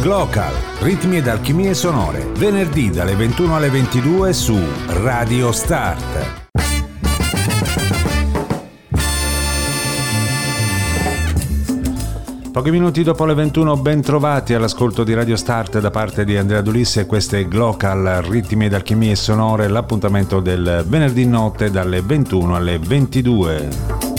Glocal, ritmi ed alchimie sonore, venerdì dalle 21 alle 22 su Radio Start. Pochi minuti dopo le 21 ben trovati all'ascolto di Radio Start da parte di Andrea Dulisse, questo è Glocal, ritmi ed alchimie sonore, l'appuntamento del venerdì notte dalle 21 alle 22.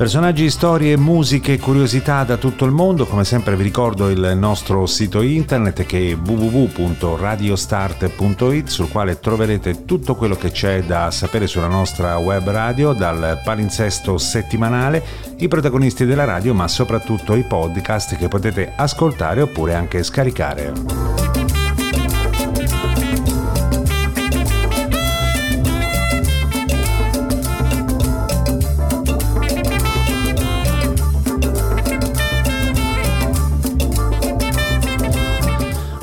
Personaggi, storie, musiche e curiosità da tutto il mondo, come sempre vi ricordo il nostro sito internet che è www.radiostart.it sul quale troverete tutto quello che c'è da sapere sulla nostra web radio, dal palinsesto settimanale, i protagonisti della radio, ma soprattutto i podcast che potete ascoltare oppure anche scaricare.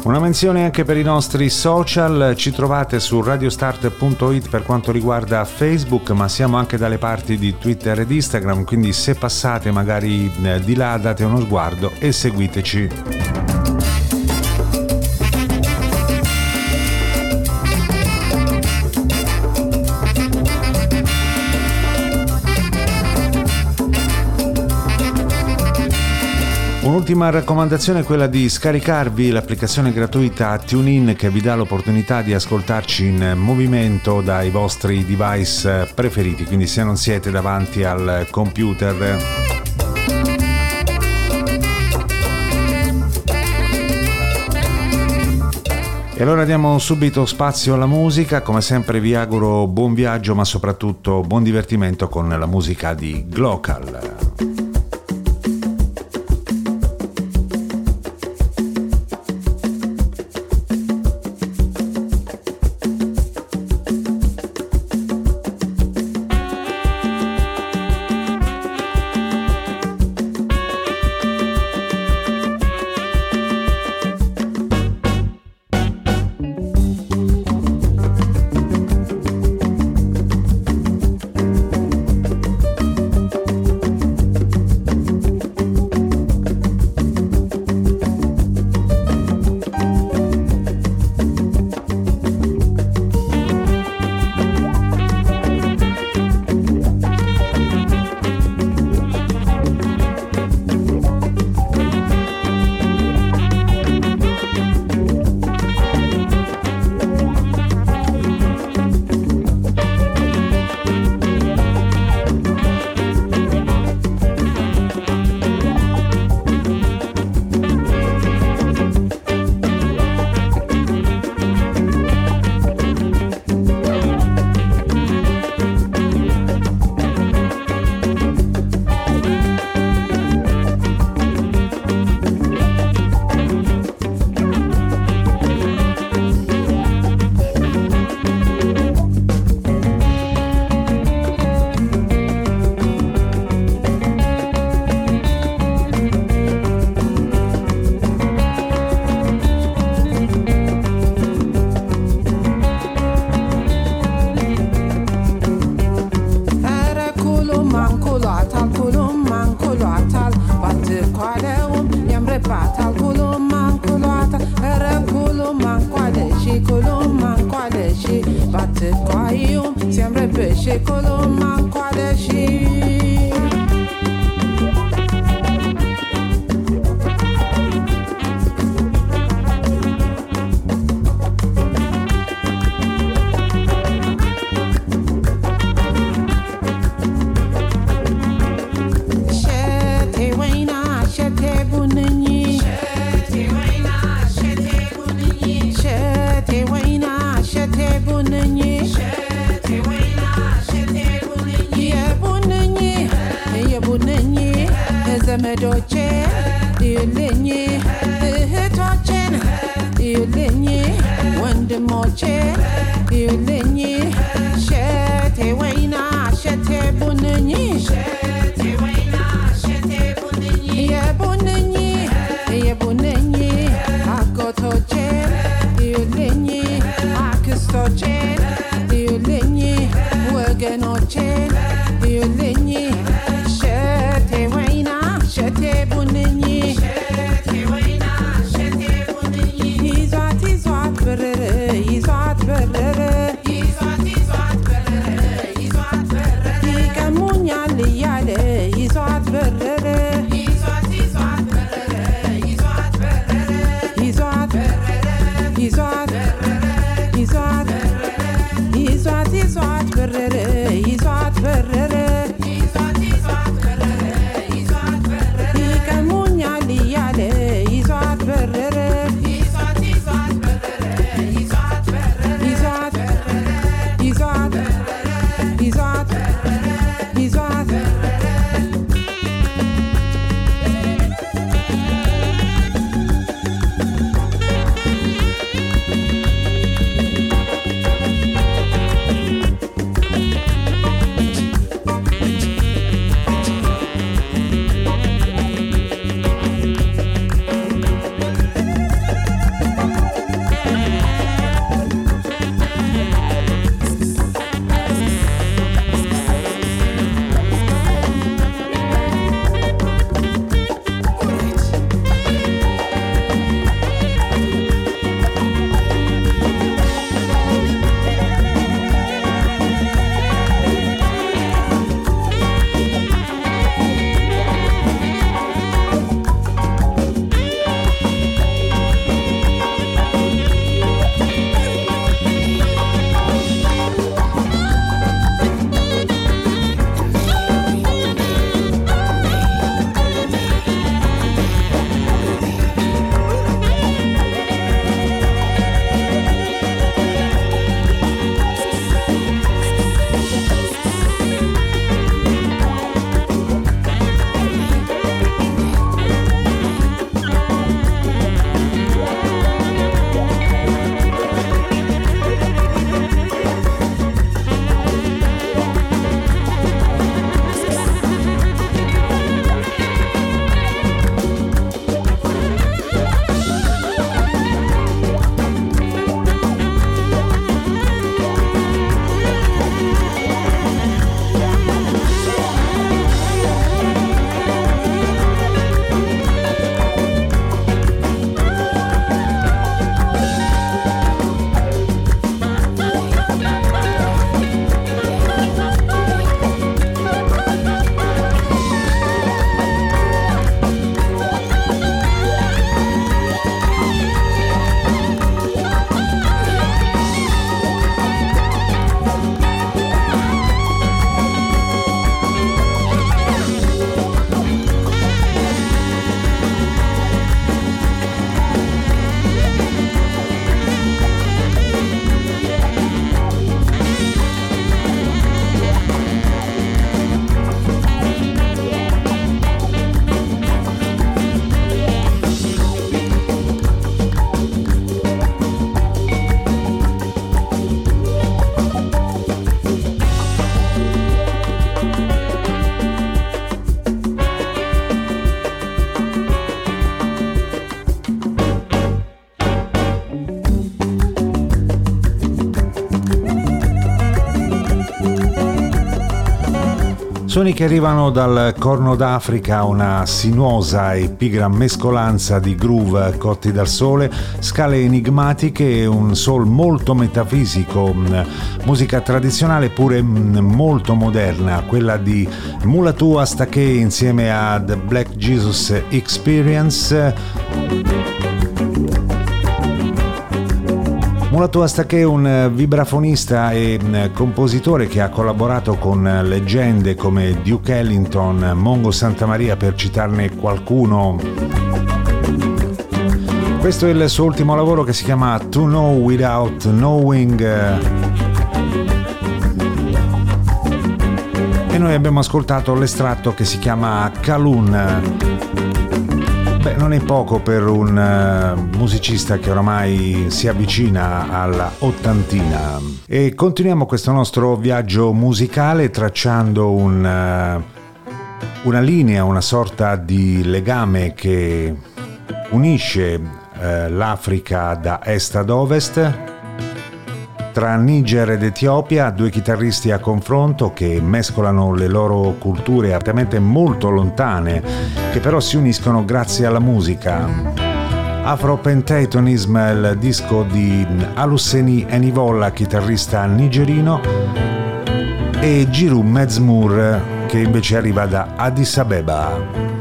Una menzione anche per i nostri social, ci trovate su radiostart.it per quanto riguarda Facebook, ma siamo anche dalle parti di Twitter ed Instagram, quindi se passate magari eh, di là date uno sguardo e seguiteci. Un'ultima raccomandazione è quella di scaricarvi l'applicazione gratuita TuneIn che vi dà l'opportunità di ascoltarci in movimento dai vostri device preferiti, quindi se non siete davanti al computer. E allora diamo subito spazio alla musica, come sempre vi auguro buon viaggio ma soprattutto buon divertimento con la musica di Glocal. color. Suoni che arrivano dal Corno d'Africa, una sinuosa e pigra mescolanza di groove cotti dal sole, scale enigmatiche e un soul molto metafisico, mm, musica tradizionale pure mm, molto moderna, quella di Mulatu Astake insieme a The Black Jesus Experience. Mulatu Astake è un eh, vibrafonista e mm, compositore che ha collaborato con eh, leggende come Duke Ellington, Mongo Santa Maria per citarne qualcuno. Questo è il suo ultimo lavoro che si chiama To Know Without Knowing. E noi abbiamo ascoltato l'estratto che si chiama Kalun. Beh, non è poco per un uh, musicista che oramai si avvicina alla ottantina. E continuiamo questo nostro viaggio musicale tracciando un, uh, una linea, una sorta di legame che unisce uh, l'Africa da est ad ovest tra Niger ed Etiopia, due chitarristi a confronto che mescolano le loro culture apparentemente molto lontane, che però si uniscono grazie alla musica. Afro Pentatonism il disco di Alusseni Enivolla, chitarrista nigerino, e Giru Mezmur, che invece arriva da Addis Abeba.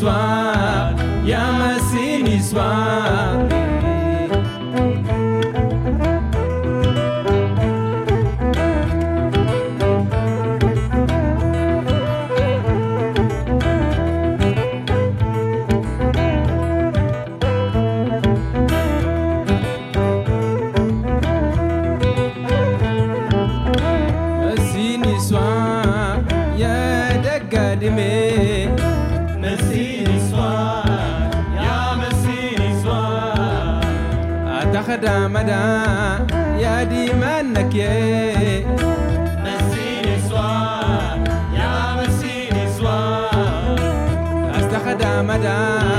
Yamasiniswa, Yamasiniswa. Yamasiniswa. مدى مدى. يا دي منك يا مسيني سوا. يا مسيني سوا. أستخدم مدى.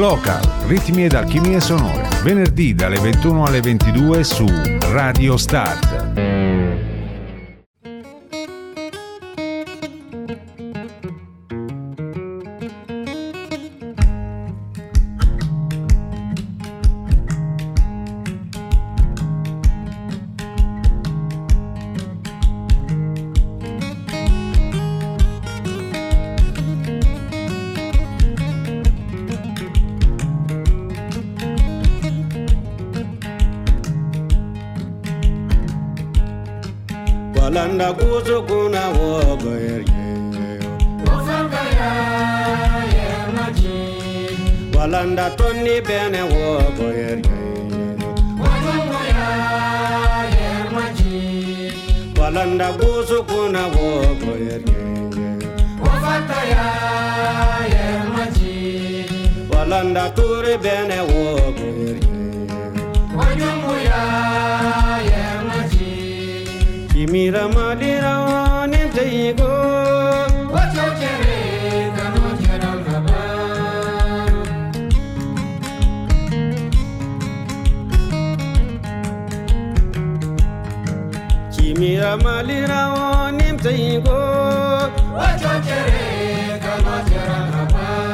Glocal, ritmi ed alchimie sonore, venerdì dalle 21 alle 22 su Radio Star. walirawo ni mtayingo wachochereka macherangapa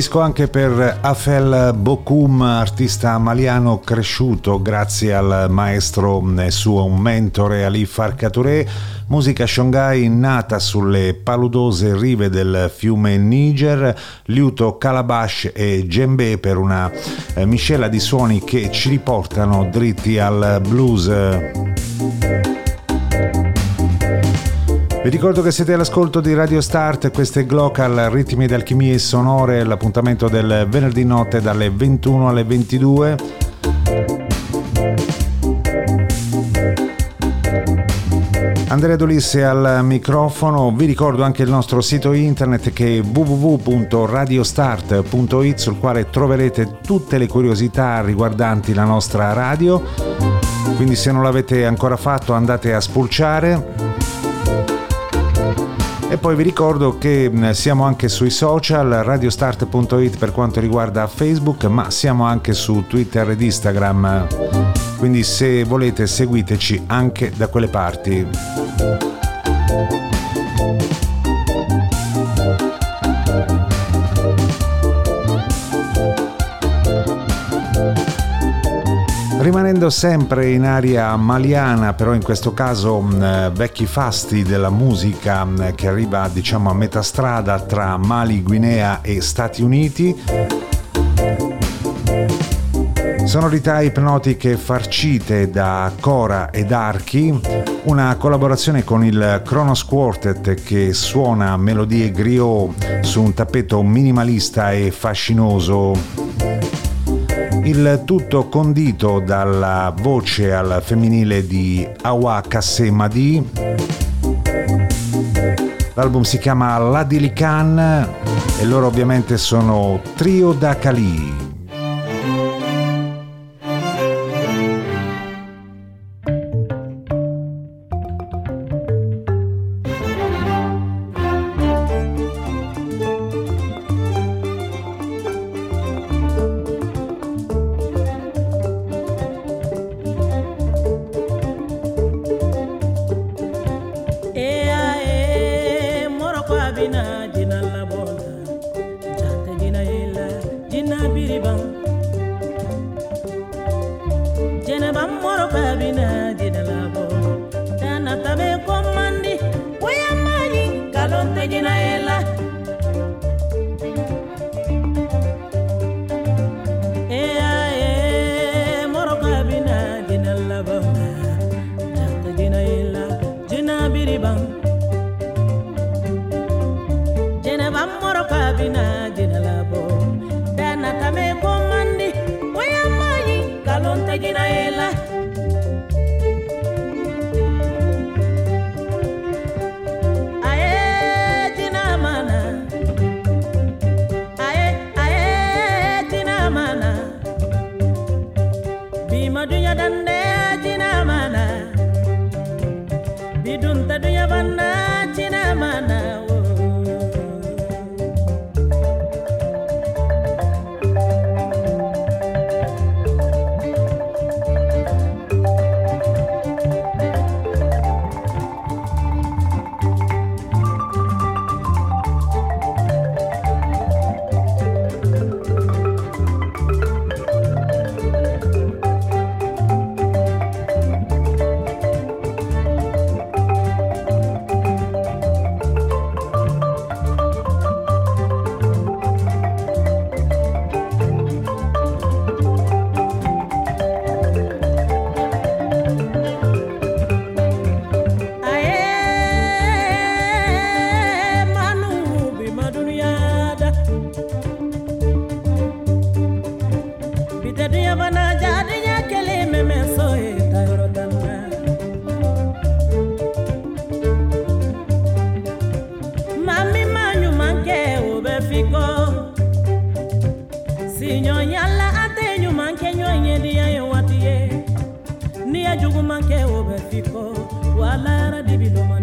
disco anche per Afel Bokum, artista maliano cresciuto grazie al maestro e suo mentore Ali Farka Touré, musica Shongai nata sulle paludose rive del fiume Niger, liuto calabash e djembe per una eh, miscela di suoni che ci riportano dritti al blues. Vi ricordo che siete all'ascolto di Radio Start, questo è Glocal, ritmi ed alchimie sonore, l'appuntamento del venerdì notte dalle 21 alle 22. Andrea Dolisse al microfono, vi ricordo anche il nostro sito internet che è www.radiostart.it sul quale troverete tutte le curiosità riguardanti la nostra radio, quindi se non l'avete ancora fatto andate a spulciare. E poi vi ricordo che siamo anche sui social, radiostart.it per quanto riguarda Facebook, ma siamo anche su Twitter ed Instagram. Quindi se volete seguiteci anche da quelle parti. Rimanendo sempre in area maliana, però in questo caso mh, vecchi fasti della musica mh, che arriva diciamo a metà strada tra Mali, Guinea e Stati Uniti. Sonorità ipnotiche farcite da Cora ed Archi, una collaborazione con il Kronos Quartet che suona melodie griot su un tappeto minimalista e fascinoso il tutto condito dalla voce al femminile di Awa Kassé Madi. L'album si chiama La Dilican e loro ovviamente sono Trio da Cali. دمر بنادي. kuma kɛ o bɛ fi wa ala de bi lɔmɔ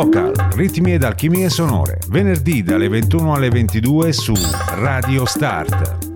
Local, ritmi ed alchimie sonore, venerdì dalle 21 alle 22 su Radio Start.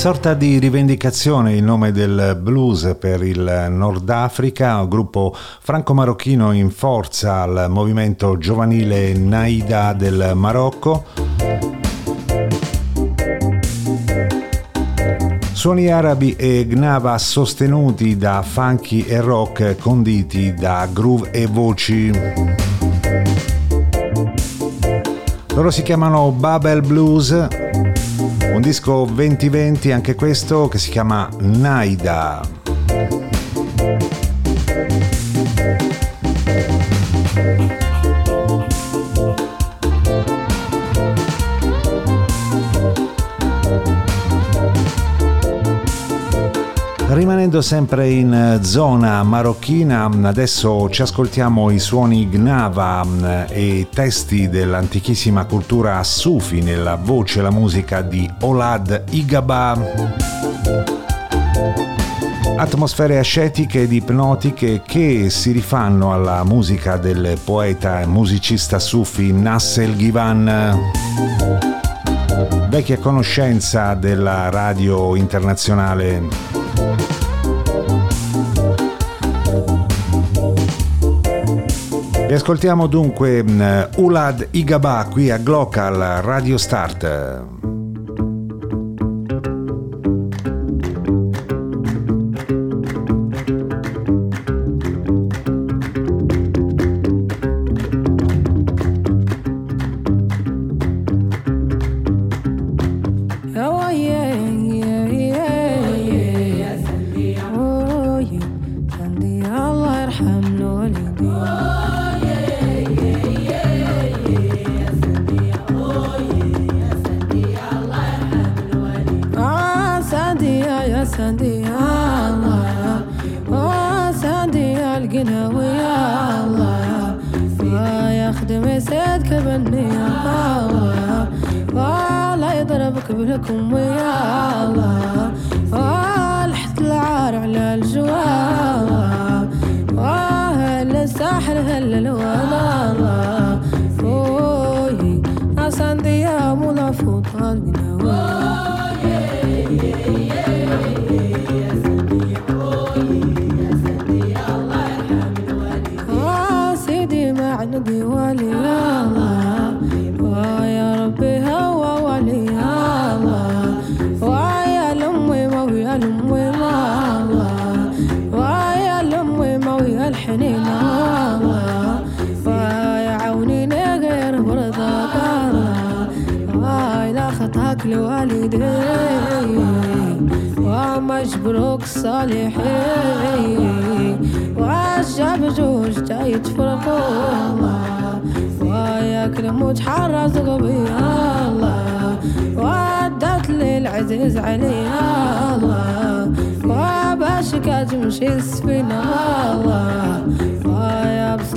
Sorta di rivendicazione il nome del blues per il Nord Africa, gruppo franco-marocchino in forza al movimento giovanile Naida del Marocco. Suoni arabi e gnava sostenuti da funky e rock conditi da groove e voci. Loro si chiamano Babel Blues un disco 2020 anche questo che si chiama Naida. Rimanendo sempre in zona marocchina, adesso ci ascoltiamo i suoni Gnava mm, e testi dell'antichissima cultura Sufi nella voce e la musica di Olad Igaba. Atmosfere ascetiche ed ipnotiche che si rifanno alla musica del poeta e musicista sufi Nassel Ghivan vecchia conoscenza della radio internazionale Ascoltiamo dunque mm, Ulad Igaba qui a Glocal Radio Start.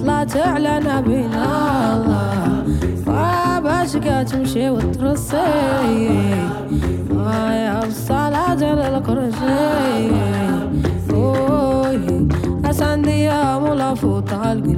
لا على نبينا الله. صعب اشقى تمشي وترصي يا الصلاة للكرسي اس عندي يا مولا فوت على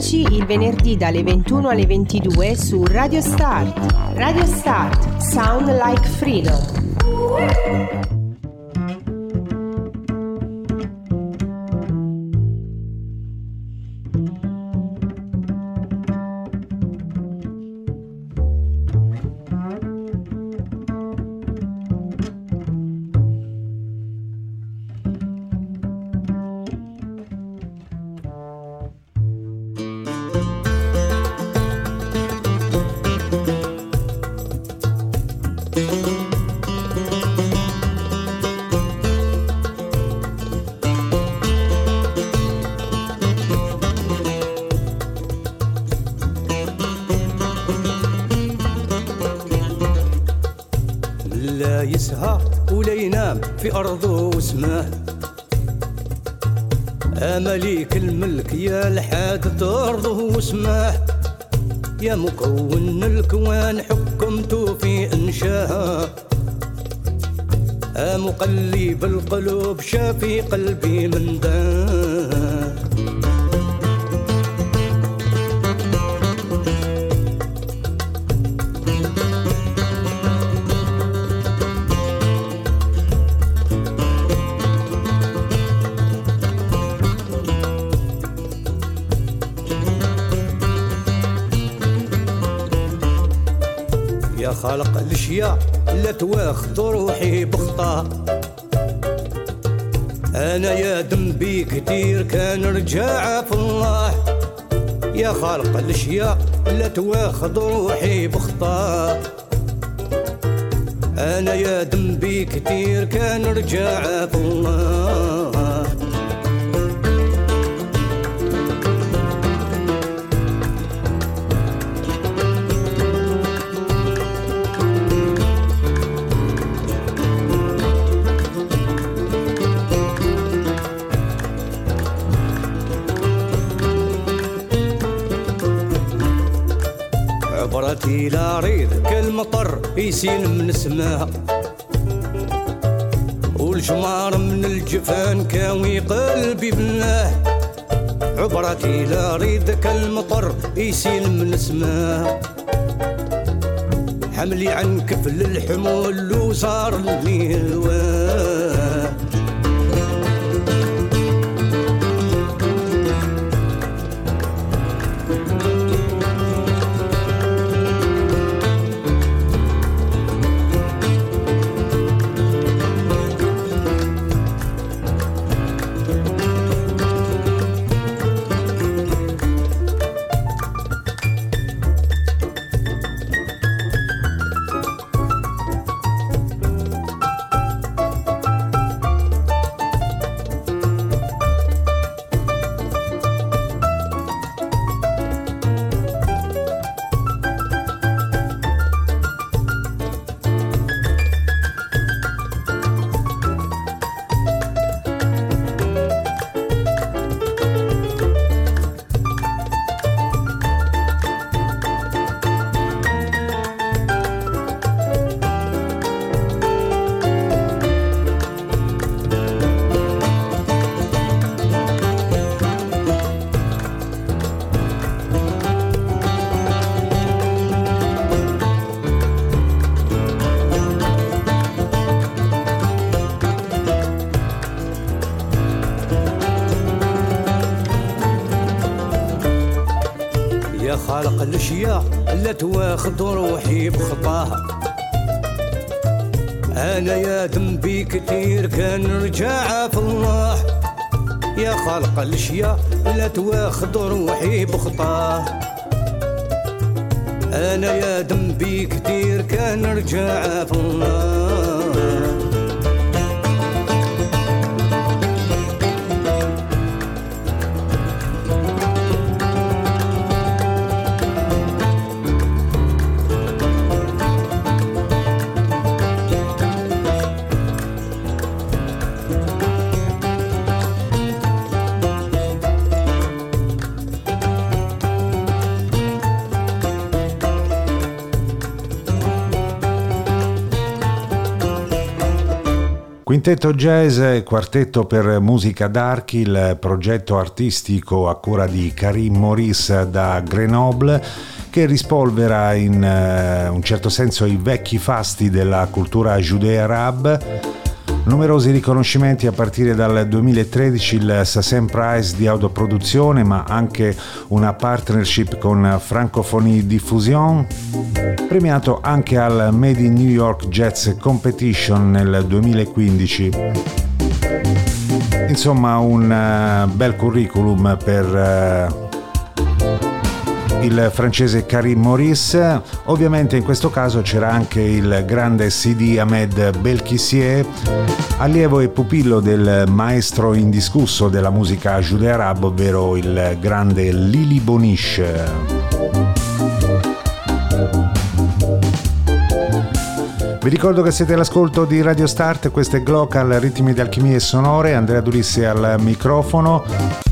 Ascoltaci il venerdì dalle 21 alle 22 su Radio Start. Radio Start, sound like freedom. في أرضه وسماه أمليك الملك يا الحاد أرضه وسماه. يا مكون الكوان حكمت في إنشاها يا مقلب القلوب شافي قلبي من داه الأشياء لا تواخذ روحي بخطا. أنا يا ذنبي كتير كان رجع في الله. يا خالق الأشياء لا تواخذ روحي بخطا. أنا يا ذنبي كتير كان رجع في الله. عبرتي لا ريد كالمطر يسين من سماها والجمار من الجفان كاوي قلبي بالله عبرتي لا ريد كالمطر يسين من سماها حملي عن كفل الحمول وصار الميوان تواخذ روحي بخطاها أنا يا ذنبي كتير كان رجع في الله. يا خالق الأشياء لا تواخذ روحي بخطاه أنا يا ذنبي كتير كان رجع في الله. Quintetto Jazz Quartetto per Musica d'Archi, il progetto artistico a cura di Karim Maurice da Grenoble che rispolvera in uh, un certo senso i vecchi fasti della cultura judeo-arab Numerosi riconoscimenti a partire dal 2013 il Sassem Prize di autoproduzione, ma anche una partnership con Francophonie Diffusion, premiato anche al Made in New York Jazz Competition nel 2015. Insomma, un uh, bel curriculum per uh, il francese Karim Maurice. Ovviamente in questo caso c'era anche il grande Sidi Ahmed Belkissier, allievo e pupillo del maestro indiscusso della musica judeo-arab, ovvero il grande Lili Bonish. Vi ricordo che siete all'ascolto di Radio Start, questo è Glocal, ritmi di alchimie sonore, Andrea Durissi al microfono.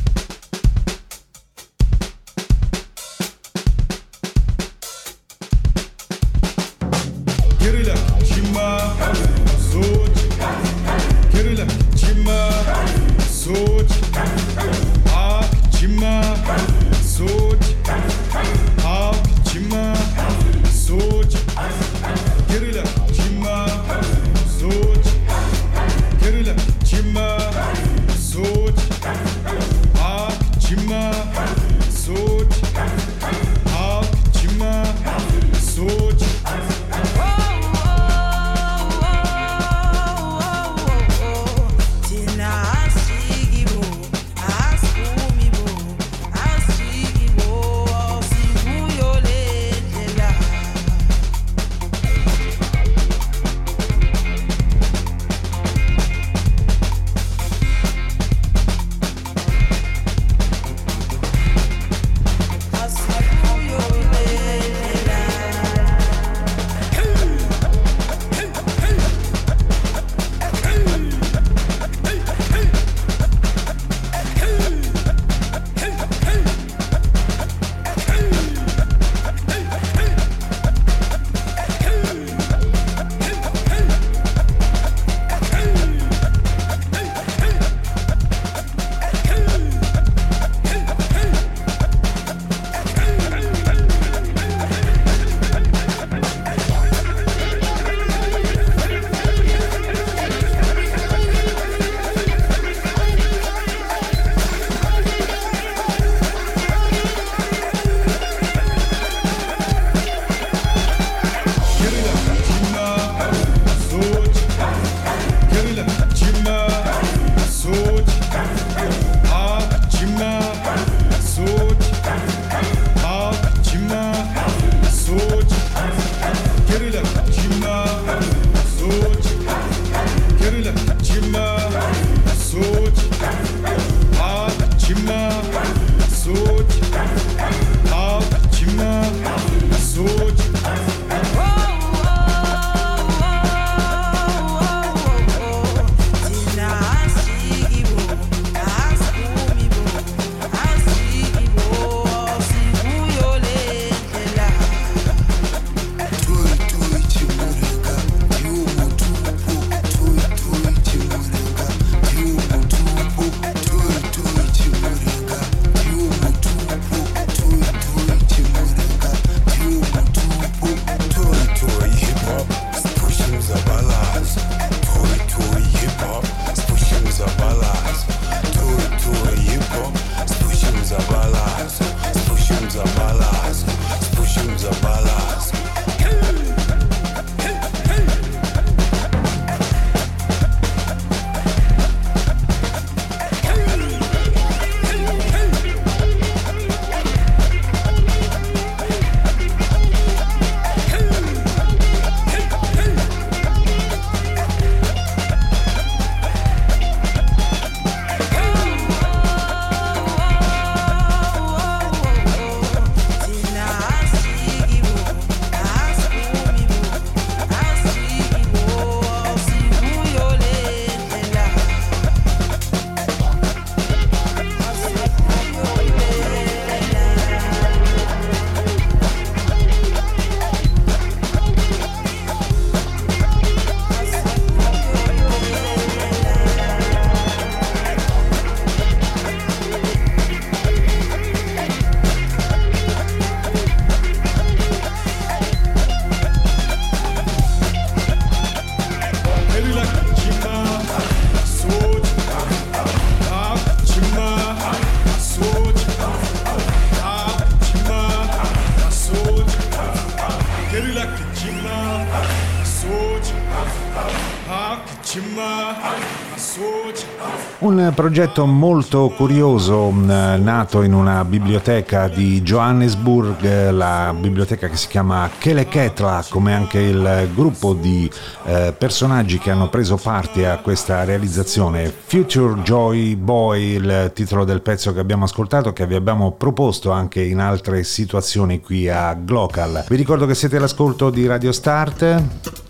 Un progetto molto curioso mh, nato in una biblioteca di Johannesburg, la biblioteca che si chiama Keleketla, come anche il gruppo di eh, personaggi che hanno preso parte a questa realizzazione. Future Joy Boy, il titolo del pezzo che abbiamo ascoltato, che vi abbiamo proposto anche in altre situazioni qui a Glocal. Vi ricordo che siete all'ascolto di Radio Start.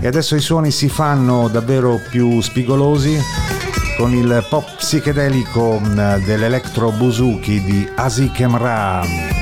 E adesso i suoni si fanno davvero più spigolosi con il pop psichedelico mh, dell'electro buzuki di Asik Emra.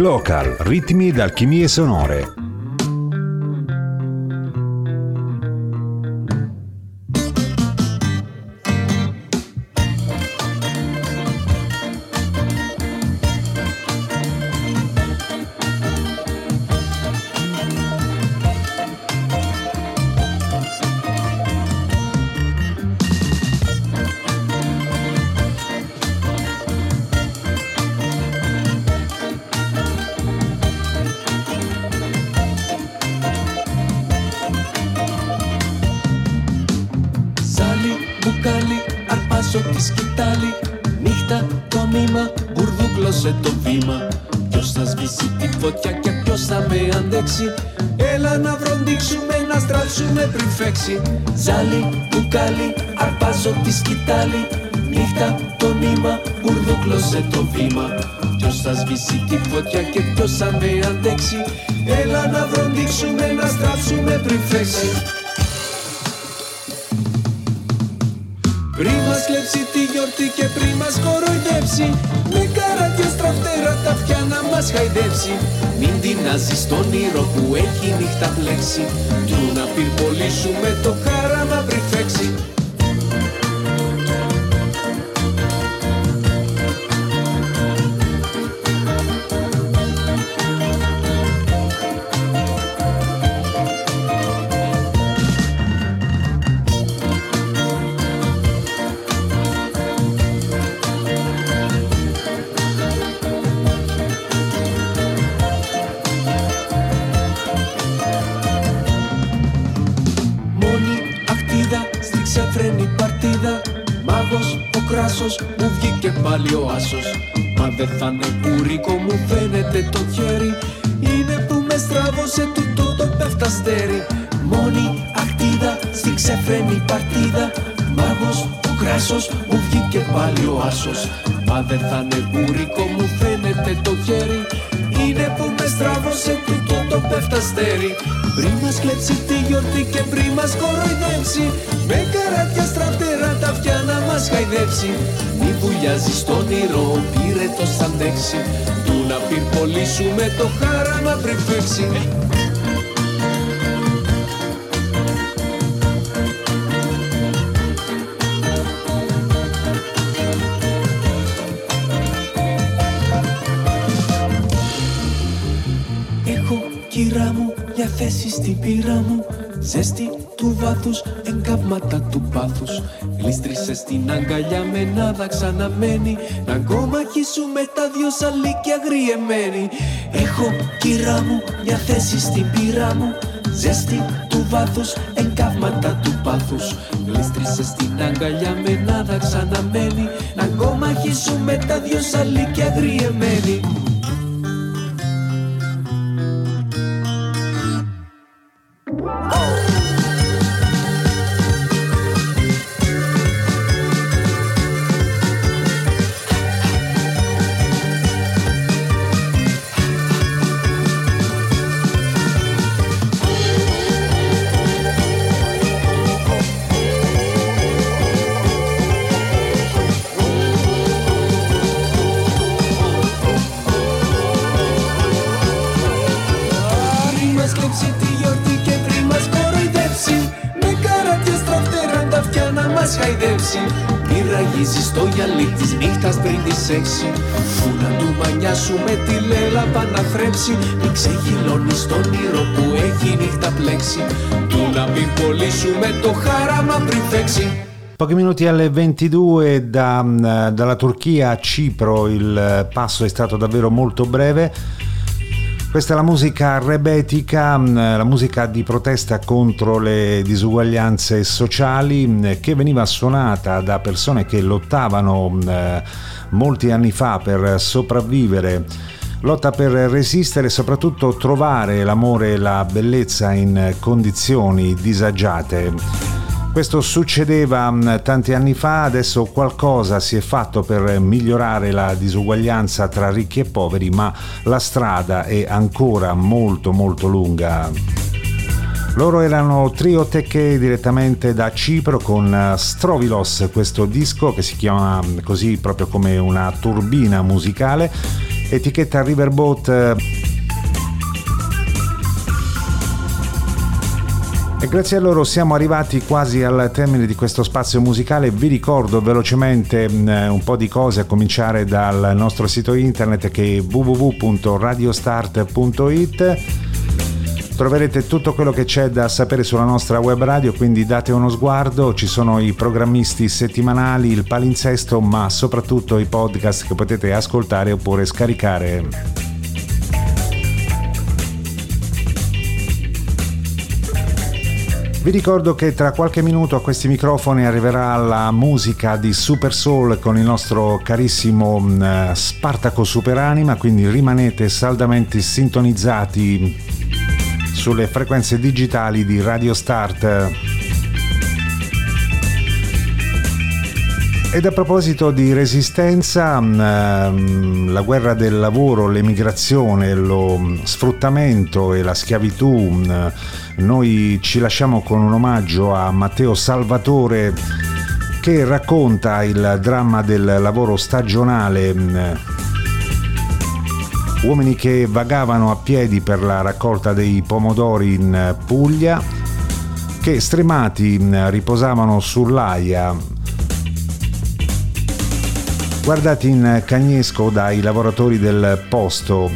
Glocal, ritmi ed alchimie sonore. Thank you. Ο κράσος μου βγήκε πάλι ο άσος. Μα δεν θα είναι κουρίκο μου φαίνεται το χέρι. Είναι που με στράβωσε τούτο το πέφταστέρι Μόνη αχτίδα στη ξεφρένη παρτίδα. Μάγος ο κράσος μου βγήκε πάλι ο άσος. Μα δεν θα είναι κουρίκο μου φαίνεται το χέρι. Είναι που με στράβωσε τούτο το πέφταστέρι Πριν μας κλέψει τη γιορτή και πριν μας κοροϊδέψει. Με καράτια στραφτερά τα αυτιά να μας χαϊδέψει. Μη βουλιάζεις στον ήρω, πήρε το σαντέξι. Του να πυρπολίσουμε το χάραμα πριν φέξει θέση στην πύρα μου Ζέστη του βάθους, εγκάβματα του πάθους. Γλίστρισε στην αγκαλιά με νάδα ξαναμένη Να κομμαχίσουμε τα δυο σαλίκια γριεμένη. Έχω κυρά μου μια θέση στην πύρα μου Ζέστη του βάθους, εγκάβματα του πάθους. Γλίστρισε στην αγκαλιά με νάδα ξαναμένη Να κομμαχίσουμε τα δυο σαλίκια γριεμένη χαϊδέψει Μη ραγίζει στο γυαλί της νύχτας πριν τις έξι. Που να του μανιάσουμε τη λέλαπα να θρέψει. Μην ξεγυλώνεις στον ήρω που έχει νύχτα πλέξει. Του να μην πωλήσουμε το χάραμα πριν φέξει. Pochi minuti alle 22 da, eh, dalla Turchia a Cipro. Il eh, passo è stato davvero molto breve. Questa è la musica rebetica, mh, la musica di protesta contro le disuguaglianze sociali mh, che veniva suonata da persone che lottavano mh, eh, molti anni fa per sopravvivere. Lotta per resistere e soprattutto trovare l'amore e la bellezza in condizioni disagiate. Questo succedeva mh, tanti anni fa, adesso qualcosa si è fatto per migliorare la disuguaglianza tra ricchi e poveri, ma la strada è ancora molto molto lunga. Loro erano Trio Tecche direttamente da Cipro con eh, Strovilos, questo disco che si chiama mh, così proprio come una turbina musicale, etichetta Riverboat. E grazie a loro siamo arrivati quasi al termine di questo spazio musicale. Vi ricordo velocemente mh, un po' di cose a cominciare dal nostro sito internet che è www.radiostart.it. Troverete tutto quello che c'è da sapere sulla nostra web radio, quindi date uno sguardo, ci sono i programmisti settimanali, il palinsesto, ma soprattutto i podcast che potete ascoltare oppure scaricare. Vi ricordo che tra qualche minuto a questi microfoni arriverà la musica di Super Soul con il nostro carissimo mh, Spartaco Superanima, quindi rimanete saldamente sintonizzati sulle frequenze digitali di Radio Start. Ed a proposito di resistenza, ehm, la guerra del lavoro, l'emigrazione, lo sfruttamento e la schiavitù, eh, noi ci lasciamo con un omaggio a Matteo Salvatore che racconta il dramma del lavoro stagionale, mm, uomini che vagavano a piedi per la raccolta dei pomodori in Puglia, che stremati mm, riposavano sull'aia guardati in cagnesco dai lavoratori del posto.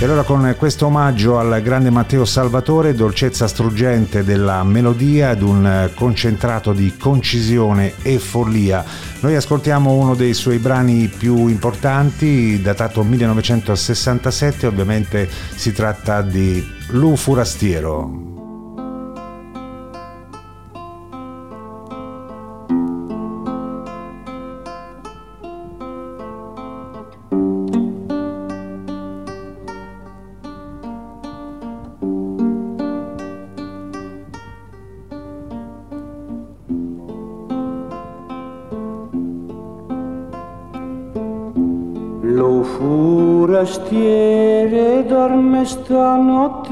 E allora con questo omaggio al grande Matteo Salvatore, dolcezza struggente della melodia ed un concentrato di concisione e follia, noi ascoltiamo uno dei suoi brani più importanti, datato 1967, ovviamente si tratta di Lu Furastiero.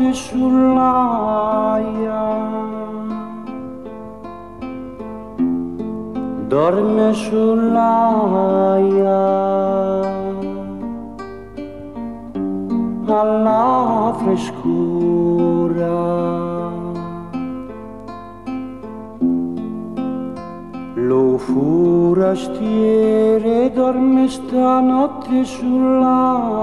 Stanotte sull'aia. Dorme sull'aia. Alla frescura. Lo forastiere dorme stanotte sull'aia.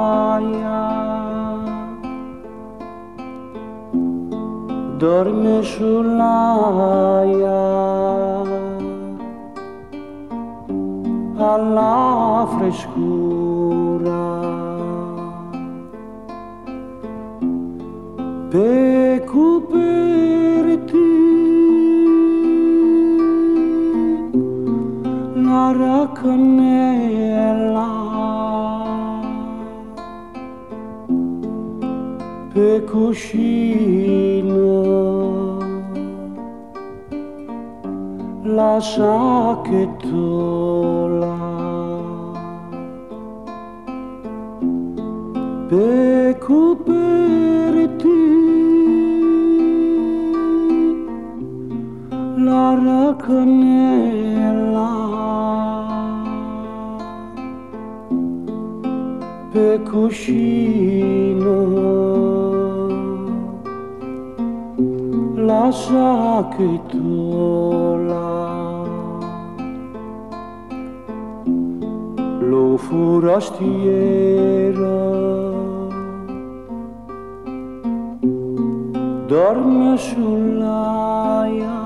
Dorme sull'aia. Alla frescura. Per la cannella per cuscino la sacchettola per coperti la racanella. Per cuscino la sacchettola lo forastiero dorme sull'aia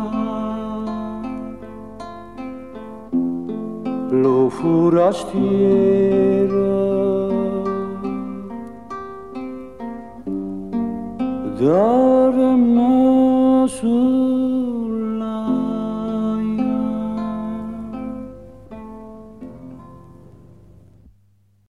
lo forastiero dorme sull'aia